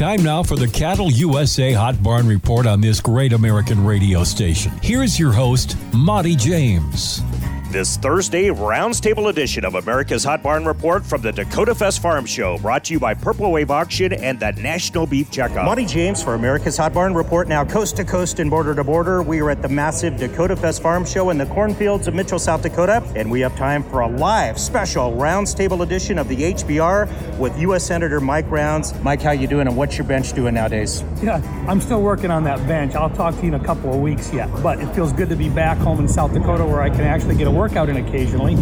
Time now for the Cattle USA Hot Barn Report on this great American radio station. Here's your host, Monty James. This Thursday, Rounds Table edition of America's Hot Barn Report from the Dakota Fest Farm Show, brought to you by Purple Wave Auction and the National Beef Checkoff. Monty James for America's Hot Barn Report, now coast to coast and border to border. We are at the massive Dakota Fest Farm Show in the cornfields of Mitchell, South Dakota, and we have time for a live special Rounds Table edition of the HBR with U.S. Senator Mike Rounds. Mike, how you doing, and what's your bench doing nowadays? Yeah, I'm still working on that bench. I'll talk to you in a couple of weeks yet, but it feels good to be back home in South Dakota where I can actually get a workout in occasionally.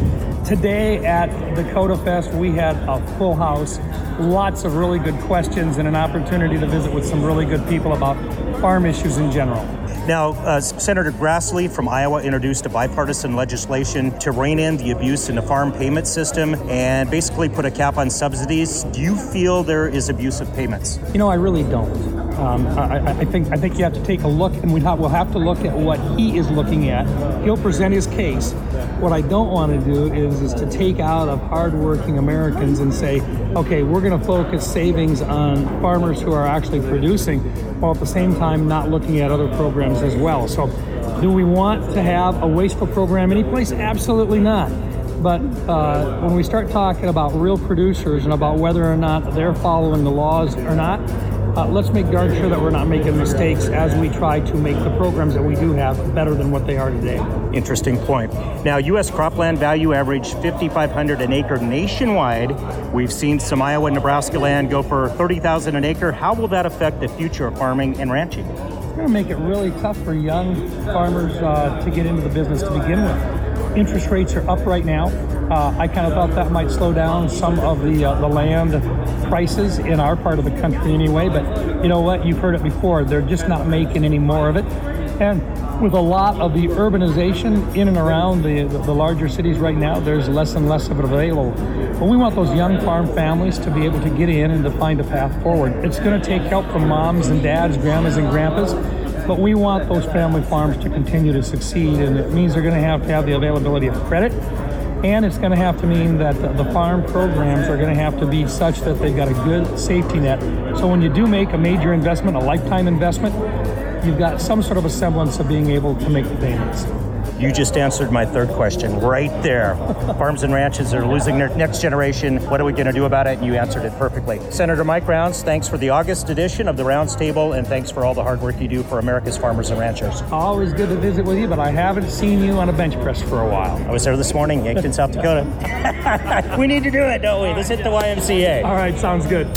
Today at Dakota Fest, we had a full house, lots of really good questions, and an opportunity to visit with some really good people about farm issues in general. Now, uh, Senator Grassley from Iowa introduced a bipartisan legislation to rein in the abuse in the farm payment system and basically put a cap on subsidies. Do you feel there is abuse of payments? You know, I really don't. Um, I, I, think I think you have to take a look, and we have, we'll have to look at what he is looking at. He'll present his case. What I don't want to do is is to take out of hardworking Americans and say, okay, we're going to focus savings on farmers who are actually producing, while at the same time not looking at other programs as well. So, do we want to have a wasteful program anyplace? Absolutely not. But uh, when we start talking about real producers and about whether or not they're following the laws or not, uh, let's make darn sure that we're not making mistakes as we try to make the programs that we do have better than what they are today. Interesting point. Now, U.S. cropland value averaged 5,500 an acre nationwide. We've seen some Iowa and Nebraska land go for 30,000 an acre. How will that affect the future of farming and ranching? It's going to make it really tough for young farmers uh, to get into the business to begin with. Interest rates are up right now. Uh, I kind of thought that might slow down some of the uh, the land prices in our part of the country anyway. But you know what? You've heard it before. They're just not making any more of it. And with a lot of the urbanization in and around the, the, larger cities right now, there's less and less of it available. But we want those young farm families to be able to get in and to find a path forward. It's going to take help from moms and dads, grandmas and grandpas but we want those family farms to continue to succeed, and it means they're going to have to have the availability of credit and it's going to have to mean that the farm programs are going to have to be such that they've got a good safety net. So when you do make a major investment, a lifetime investment, you've got some sort of a semblance of being able to make the payments. You just answered my third question right there. Farms and ranches are losing their next generation. What are we going to do about it? And you answered it perfectly. Senator Mike Rounds, thanks for the August edition of the Rounds Table, and thanks for all the hard work you do for America's farmers and ranchers. Always good to visit with you, but I haven't seen you on a bench press for a while. I was there this morning, Yankton, South Dakota. we need to do it, don't we? Let's hit the YMCA. All right, sounds good.